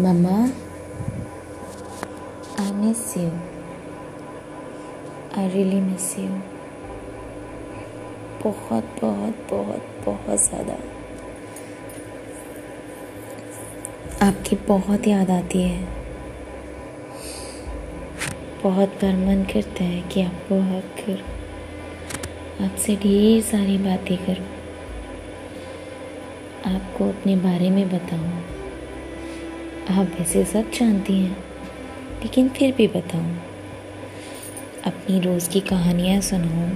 Mamma I miss you I really miss you बहुत बहुत बहुत बहुत ज़्यादा। आपकी बहुत याद आती है। बहुत बार मन करता है कि आपको हक करूँ। आपसे ढेर सारी बातें करूँ। आपको अपने बारे में बताऊँ। आप वैसे सब जानती हैं, लेकिन फिर भी बताऊँ, अपनी रोज़ की कहानियाँ सुनाऊं।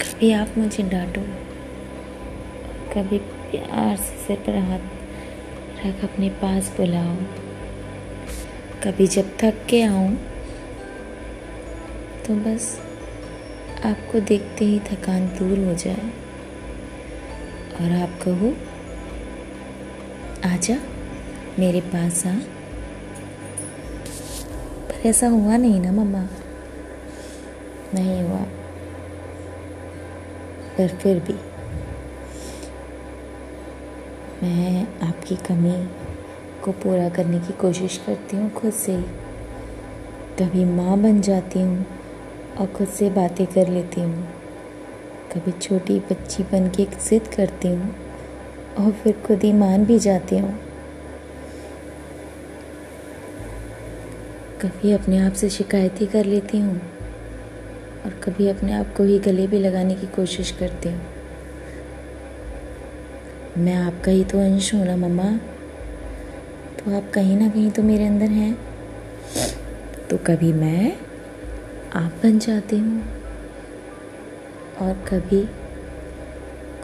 कभी आप मुझे डांटो, कभी प्यार से सिर पर हाथ रख अपने पास बुलाओ, कभी जब थक के आऊँ तो बस आपको देखते ही थकान दूर हो जाए, और आप कहो आजा, मेरे पास आ। पर ऐसा हुआ नहीं ना, मम्मा। नहीं हुआ। पर फिर भी। मैं आपकी कमी को पूरा करने की कोशिश करती हूँ खुद से ही। कभी माँ बन जाती हूँ और खुद से बातें कर लेती हूँ। कभी छोटी बच्ची बन के जिद करती हूँ। और फिर खुद ही मान भी जाती हूँ। कभी अपने आप से शिकायत ही कर लेती हूँ और कभी अपने आप को ही गले भी लगाने की कोशिश करती हूँ। मैं आपका ही तो अंश हूँ ना मम्मा? तो आप कहीं ना कहीं तो मेरे अंदर हैं। तो कभी मैं आप बन जाती हूँ और कभी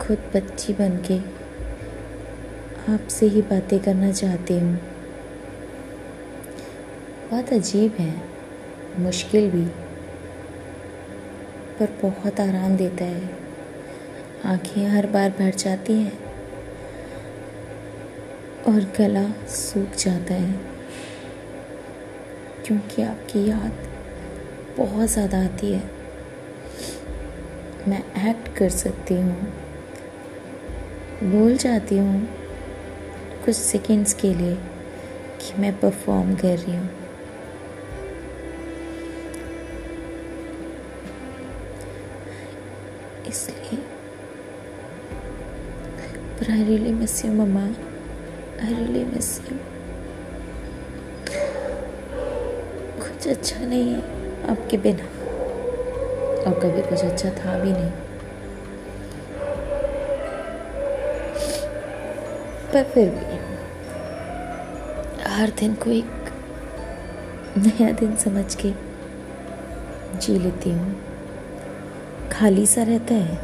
खुद बच्ची बन के आपसे ही बातें करना चाहती हूँ। बहुत अजीब है, मुश्किल भी, पर बहुत आराम देता है। आँखें हर बार भर जाती हैं, और गला सूख जाता है, क्योंकि आपकी याद बहुत ज़्यादा आती है। मैं एक्ट कर सकती हूँ भूल जाती हूँ कुछ सेकंड्स के लिए कि मैं परफॉर्म कर रही हूँ। इसलिए पर miss you I really miss you कुछ अच्छा नहीं है आपके बिना। और कभी कुछ अच्छा था भी नहीं। पर फिर भी हर दिन को एक नया दिन समझ के जी लेती हूँ। खाली सा रहता है।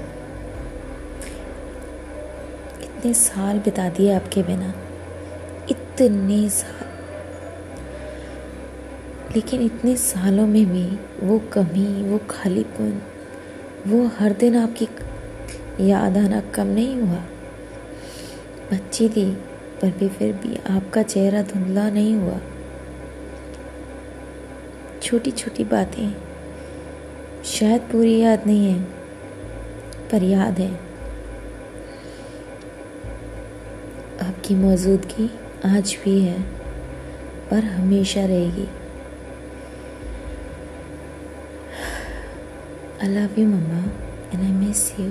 इतने साल बिता दिए आपके बिना। इतने साल। लेकिन इतने सालों में भी वो कमी, वो खालीपन, वो हर दिन आपकी याद आना कम नहीं हुआ। बच्ची थी। पर भी फिर भी आपका चेहरा धुंधला नहीं हुआ। छोटी छोटी बातें। शायद पूरी याद नहीं है पर याद है। आपकी मौजूदगी आज भी है और हमेशा रहेगी। I love you, Mama, and I miss you.